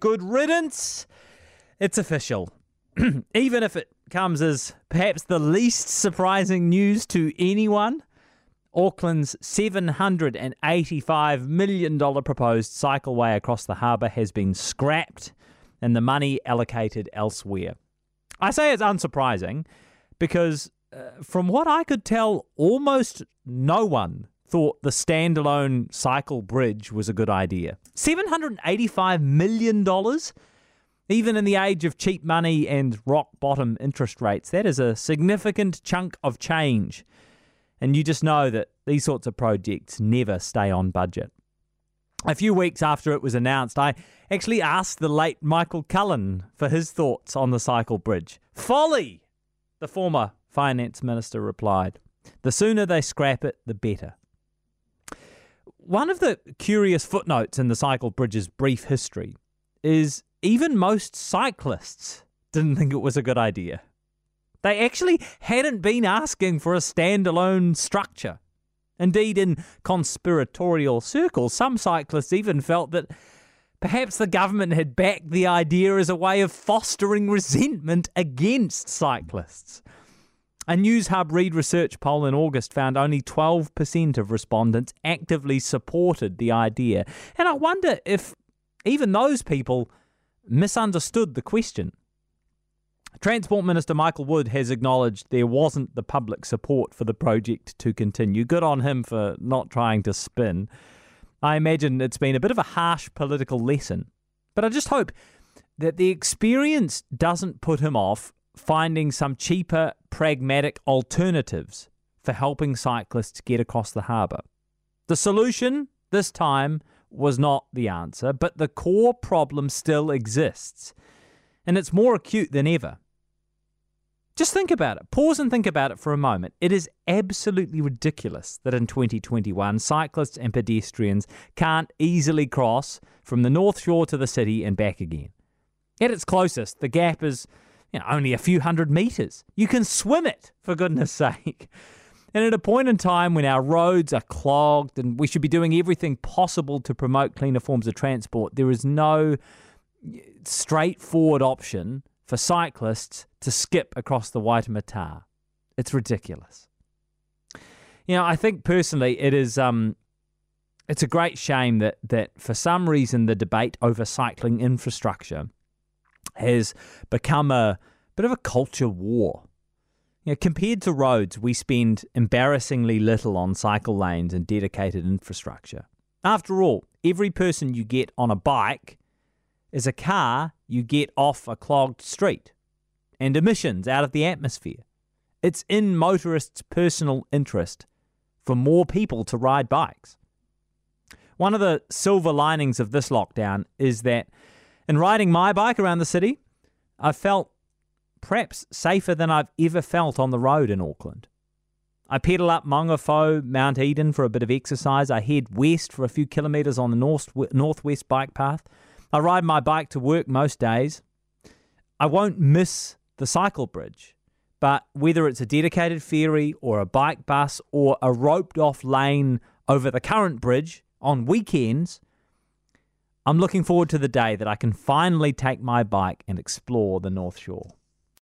good riddance. It's official. Even if it comes as perhaps the least surprising news to anyone, Auckland's $785 million proposed cycleway across the harbour has been scrapped and the money allocated elsewhere. I say it's unsurprising because, uh, from what I could tell, almost no one thought the standalone cycle bridge was a good idea. $785 million? Even in the age of cheap money and rock bottom interest rates, that is a significant chunk of change. And you just know that these sorts of projects never stay on budget. A few weeks after it was announced, I actually asked the late Michael Cullen for his thoughts on the cycle bridge. Folly, the former finance minister replied. The sooner they scrap it, the better. One of the curious footnotes in the cycle bridge's brief history is even most cyclists didn't think it was a good idea. They actually hadn't been asking for a standalone structure. Indeed, in conspiratorial circles, some cyclists even felt that perhaps the government had backed the idea as a way of fostering resentment against cyclists. A Newshub Reid Research poll in August found only 12% of respondents actively supported the idea. And I wonder if even those people misunderstood the question. Transport Minister Michael Wood has acknowledged there wasn't the public support for the project to continue. Good on him for not trying to spin. I imagine it's been a bit of a harsh political lesson. But I just hope that the experience doesn't put him off finding some cheaper, pragmatic alternatives for helping cyclists get across the harbour. The solution this time was not the answer, but the core problem still exists, and it's more acute than ever. Just think about it. Pause and think about it for a moment. It is absolutely ridiculous that in 2021, cyclists and pedestrians can't easily cross from the North Shore to the city and back again. At its closest, the gap is you know, only a few hundred metres. You can swim it, for goodness sake. And at a point in time when our roads are clogged and we should be doing everything possible to promote cleaner forms of transport, there is no straightforward option for cyclists to skip across the Waitemata. It's ridiculous. You know, I think personally it is um, it's a great shame that that for some reason the debate over cycling infrastructure has become a bit of a culture war. You know, compared to roads, we spend embarrassingly little on cycle lanes and dedicated infrastructure. After all, every person you get on a bike is a car you get off a clogged street and emissions out of the atmosphere. It's in motorists' personal interest for more people to ride bikes. One of the silver linings of this lockdown is that in riding my bike around the city, I felt perhaps safer than I've ever felt on the road in Auckland. I pedal up Maungawhau, Mount Eden for a bit of exercise. I head west for a few kilometres on the north, northwest bike path. I ride my bike to work most days. I won't miss the cycle bridge, but whether it's a dedicated ferry or a bike bus or a roped off lane over the current bridge on weekends, I'm looking forward to the day that I can finally take my bike and explore the North Shore.